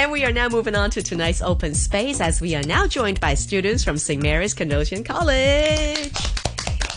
And we are now moving on to tonight's open space as we are now joined by students from St. Mary's Canossian College.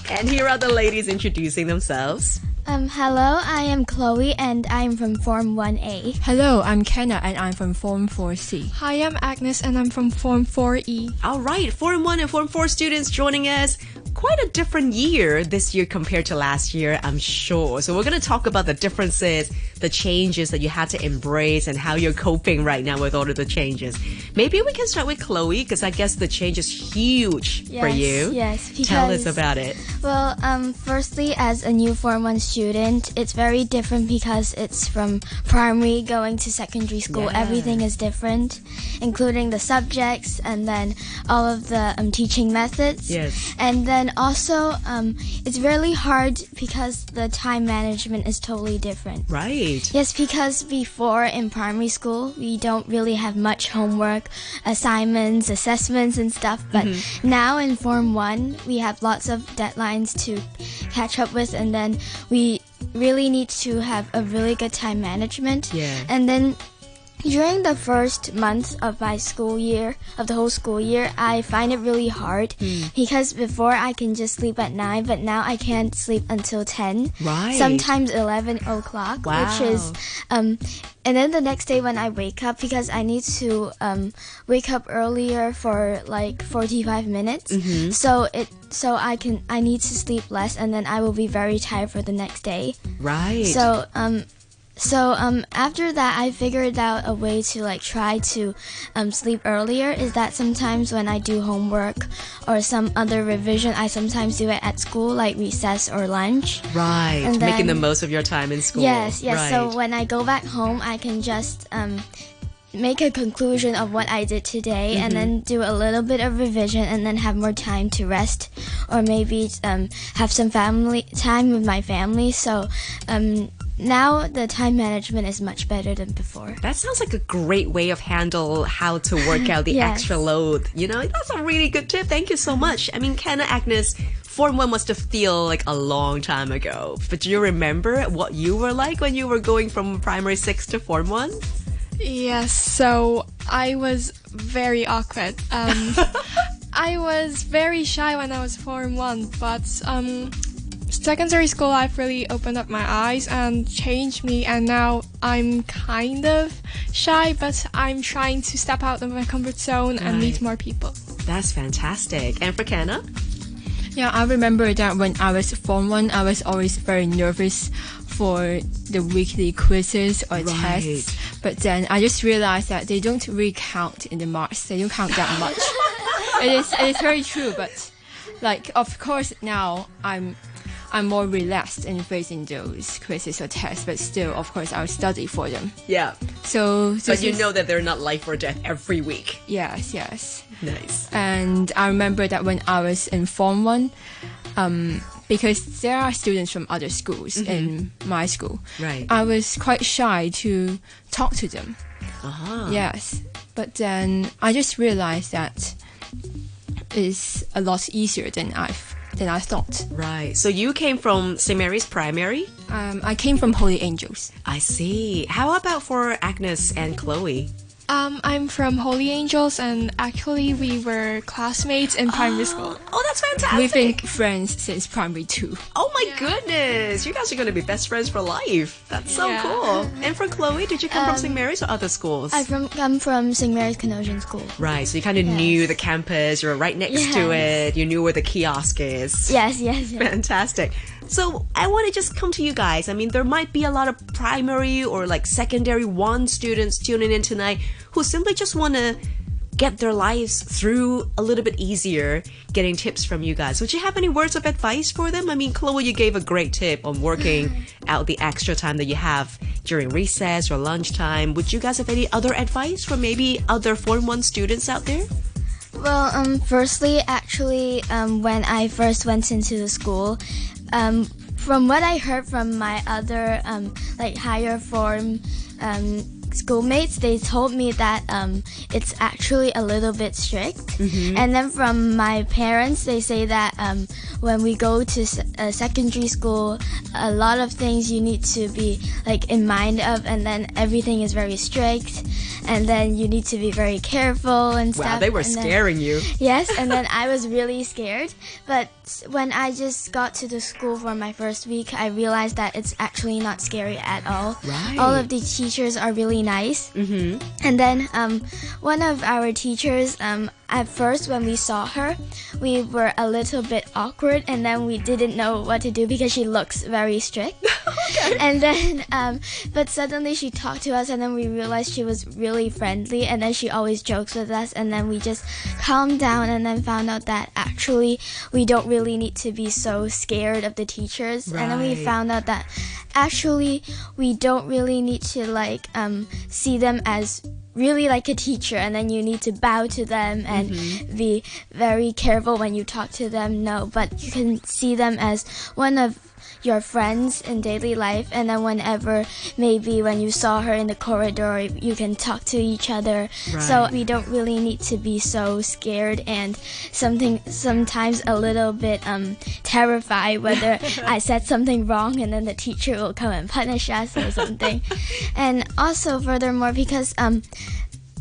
And here are the ladies introducing themselves. Um, hello, I am Chloe and I'm from Form 1A. Hello, I'm Kenna and I'm from Form 4C. Hi, I'm Agnes and I'm from Form 4E. All right, Form 1 and Form 4 students joining us quite a different year this year compared to last year, I'm sure. So we're going to talk about the differences, the changes that you had to embrace, and how you're coping right now with all of the changes. Maybe we can start with Chloe because I guess the change is huge yes, for you. Yes, because, tell us about it. Well, um, firstly, as a new Form One student, it's very different because it's from primary going to secondary school. Yeah. Everything is different, including the subjects and then all of the um, teaching methods. Yes. And then also, um, it's really hard because the time management is totally different. Right. Yes, because before in primary school, we don't really have much homework, assignments, assessments, and stuff. But Mm-hmm. now in Form 1, we have lots of deadlines to catch up with, and then we really need to have a really good time management. Yeah. And then during the first month of my school year, of the whole school year, I find it really hard Hmm. because before I can just sleep at 9, but now I can't sleep until 10. Right. Sometimes 11 o'clock, which is, um, and then the next day when I wake up, because I need to um, wake up earlier for like 45 minutes, Mm-hmm. so it so I can I need to sleep less, and then I will be very tired for the next day. Right. So um so um after that I figured out a way to like try to um sleep earlier is that sometimes when I do homework or some other revision I sometimes do it at school like recess or lunch. right. and Making the most of your time in school. Yes, yes. Right. So when I go back home I can just um make a conclusion of what I did today and then do a little bit of revision and then have more time to rest or maybe um, have some family time with my family. So um, now the time management is much better than before. That sounds like a great way of handle how to work out the Yes. extra load. You know, that's a really good tip. Thank you so much. I mean, Kenna Agnes, Form 1 must have feel like a long time ago. But do you remember what you were like when you were going from primary 6 to Form 1? Yes, so I was very awkward. Um, I was very shy when I was Form 1, but um, secondary school life really opened up my eyes and changed me, and now I'm kind of shy, but I'm trying to step out of my comfort zone and meet more people. That's fantastic. And for Kenna? Yeah, I remember that when I was Form 1, I was always very nervous for the weekly quizzes or Right. tests. But then I just realized that they don't really count in the marks. They don't count that much. it is it is very true, but like of course now I'm I'm more relaxed in facing those quizzes or tests, but still of course I'll study for them. Yeah. So But you is- know that they're not life or death every week. Yes, yes. Nice. And I remember that when I was in Form 1, um, because there are students from other schools in my school, Right. I was quite shy to talk to them. Uh-huh. Yes. But then I just realized that it's a lot easier than I than I thought. Right. So you came from St. Mary's Primary? Um, I came from Holy Angels. I see. How about for Agnes and Chloe? Um, I'm from Holy Angels, and actually, we were classmates in primary school. Oh, that's fantastic. We've been friends since primary two. Oh my goodness! You guys are going to be best friends for life. That's so Yeah. cool. And for Chloe, did you come from Um, St. Mary's or other schools? I from come from St. Mary's Canossian School. right, so you kind of knew the campus. You were right next to it. You knew where the kiosk is. Yes, yes, yes. Fantastic. So I want to just come to you guys. I mean, there might be a lot of primary or like secondary one students tuning in tonight who simply just want to get their lives through a little bit easier getting tips from you guys. Would you have any words of advice for them? I mean, Chloe, you gave a great tip on working out the extra time that you have during recess or lunchtime. Would you guys have any other advice for maybe other Form 1 students out there? Well, um, firstly, actually, um, when I first went into the school, um, from what I heard from my other um, like higher form um, schoolmates, they told me that um, it's actually a little bit strict. And then from my parents, they say that um, when we go to s- uh, secondary school, a lot of things you need to be like in mind of, and then everything is very strict, and then you need to be very careful and stuff. Wow, they were and then- scaring you. Yes, and then I was really scared. But when I just got to the school for my first week, I realized that it's actually not scary at all. Right. All of the teachers are really nice. Mm-hmm. And then um, one of our teachers, um, at first when we saw her, we were a little bit awkward, and then we didn't know what to do because she looks very strict. okay. And then, um, but suddenly she talked to us, and then we realized she was really friendly, and then she always jokes with us, and then we just calmed down, and then found out that actually we don't really need to be so scared of the teachers, right. and then we found out that actually we don't really need to like um, see them as really like a teacher and then you need to bow to them and mm-hmm. be very careful when you talk to them. No but you can see them as one of your friends in daily life and then whenever maybe when you saw her in the corridor you can talk to each other. So we don't really need to be so scared and something sometimes a little bit um terrified whether I said something wrong and then the teacher will come and punish us or something. And also furthermore because um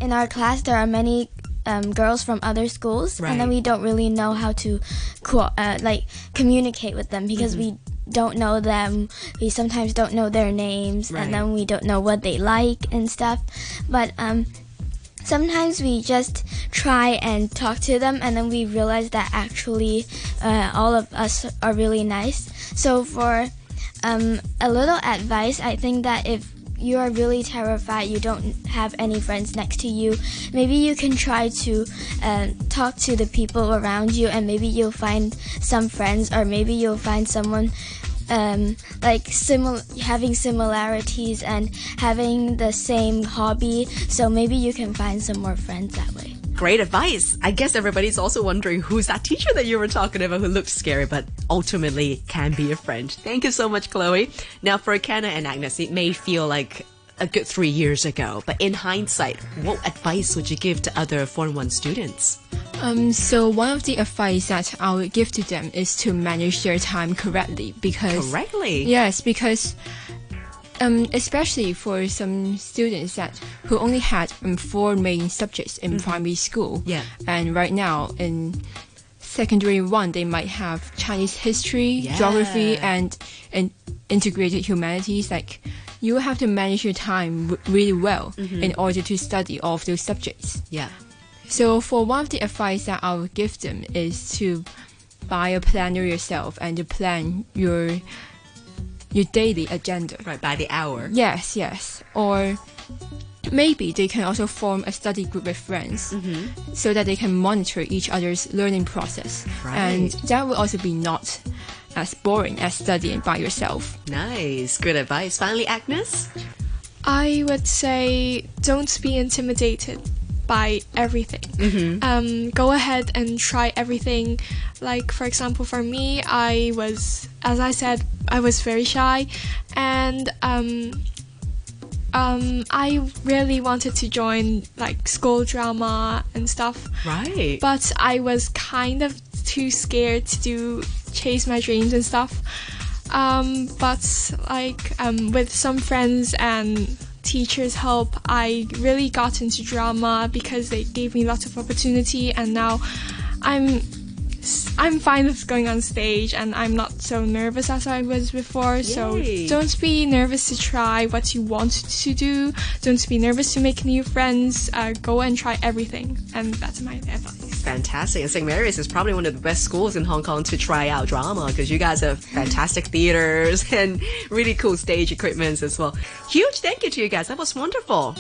in our class there are many um, girls from other schools and then we don't really know how to co- uh, like communicate with them because we don't know them. We sometimes don't know their names Right. and then we don't know what they like and stuff. But um sometimes we just try and talk to them and then we realize that actually uh, all of us are really nice. So for um, a little advice i think that if you are really terrified you don't have any friends next to you maybe you can try to uh, talk to the people around you and maybe you'll find some friends or maybe you'll find someone um, like simil- having similarities and having the same hobby. So maybe you can find some more friends that way Great advice. I guess everybody's also wondering who's that teacher that you were talking about who looks scary but ultimately can be a friend. Thank you so much, Chloe. Now, for Kenna and Agnes, it may feel like a good three years ago, but in hindsight, what advice would you give to other Form 1 students? Um, so one of the advice that I would give to them is to manage their time correctly because Correctly. Yes, because um, especially for some students that who only had um, four main subjects in primary school. Yeah. And right now in secondary one, they might have Chinese history, Yeah. geography, and and integrated humanities. Like you have to manage your time w- really well Mm-hmm. in order to study all of those subjects. Yeah. So for one of the advice that I would give them is to buy a planner yourself and to plan your your daily agenda. Right, by the hour. Yes, yes. Or maybe they can also form a study group with friends mm-hmm. so that they can monitor each other's learning process. Right. And that will also be not as boring as studying by yourself. Nice. Good advice. Finally, Agnes? I would say don't be intimidated by everything. Um, go ahead and try everything. Like, for example, for me, I was, as I said, I was very shy, and um, um, I really wanted to join like school drama and stuff, Right. but I was kind of too scared to do chase my dreams and stuff. Um, but like um, with some friends and teachers' help, I really got into drama because they gave me lots of opportunity, and now I'm I'm fine with going on stage, and I'm not so nervous as I was before. So don't be nervous to try what you want to do. Don't be nervous to make new friends. Uh, go and try everything, and that's my advice. Fantastic. And St. Mary's is probably one of the best schools in Hong Kong to try out drama because you guys have fantastic theaters and really cool stage equipments as well. Huge thank you to you guys. That was wonderful.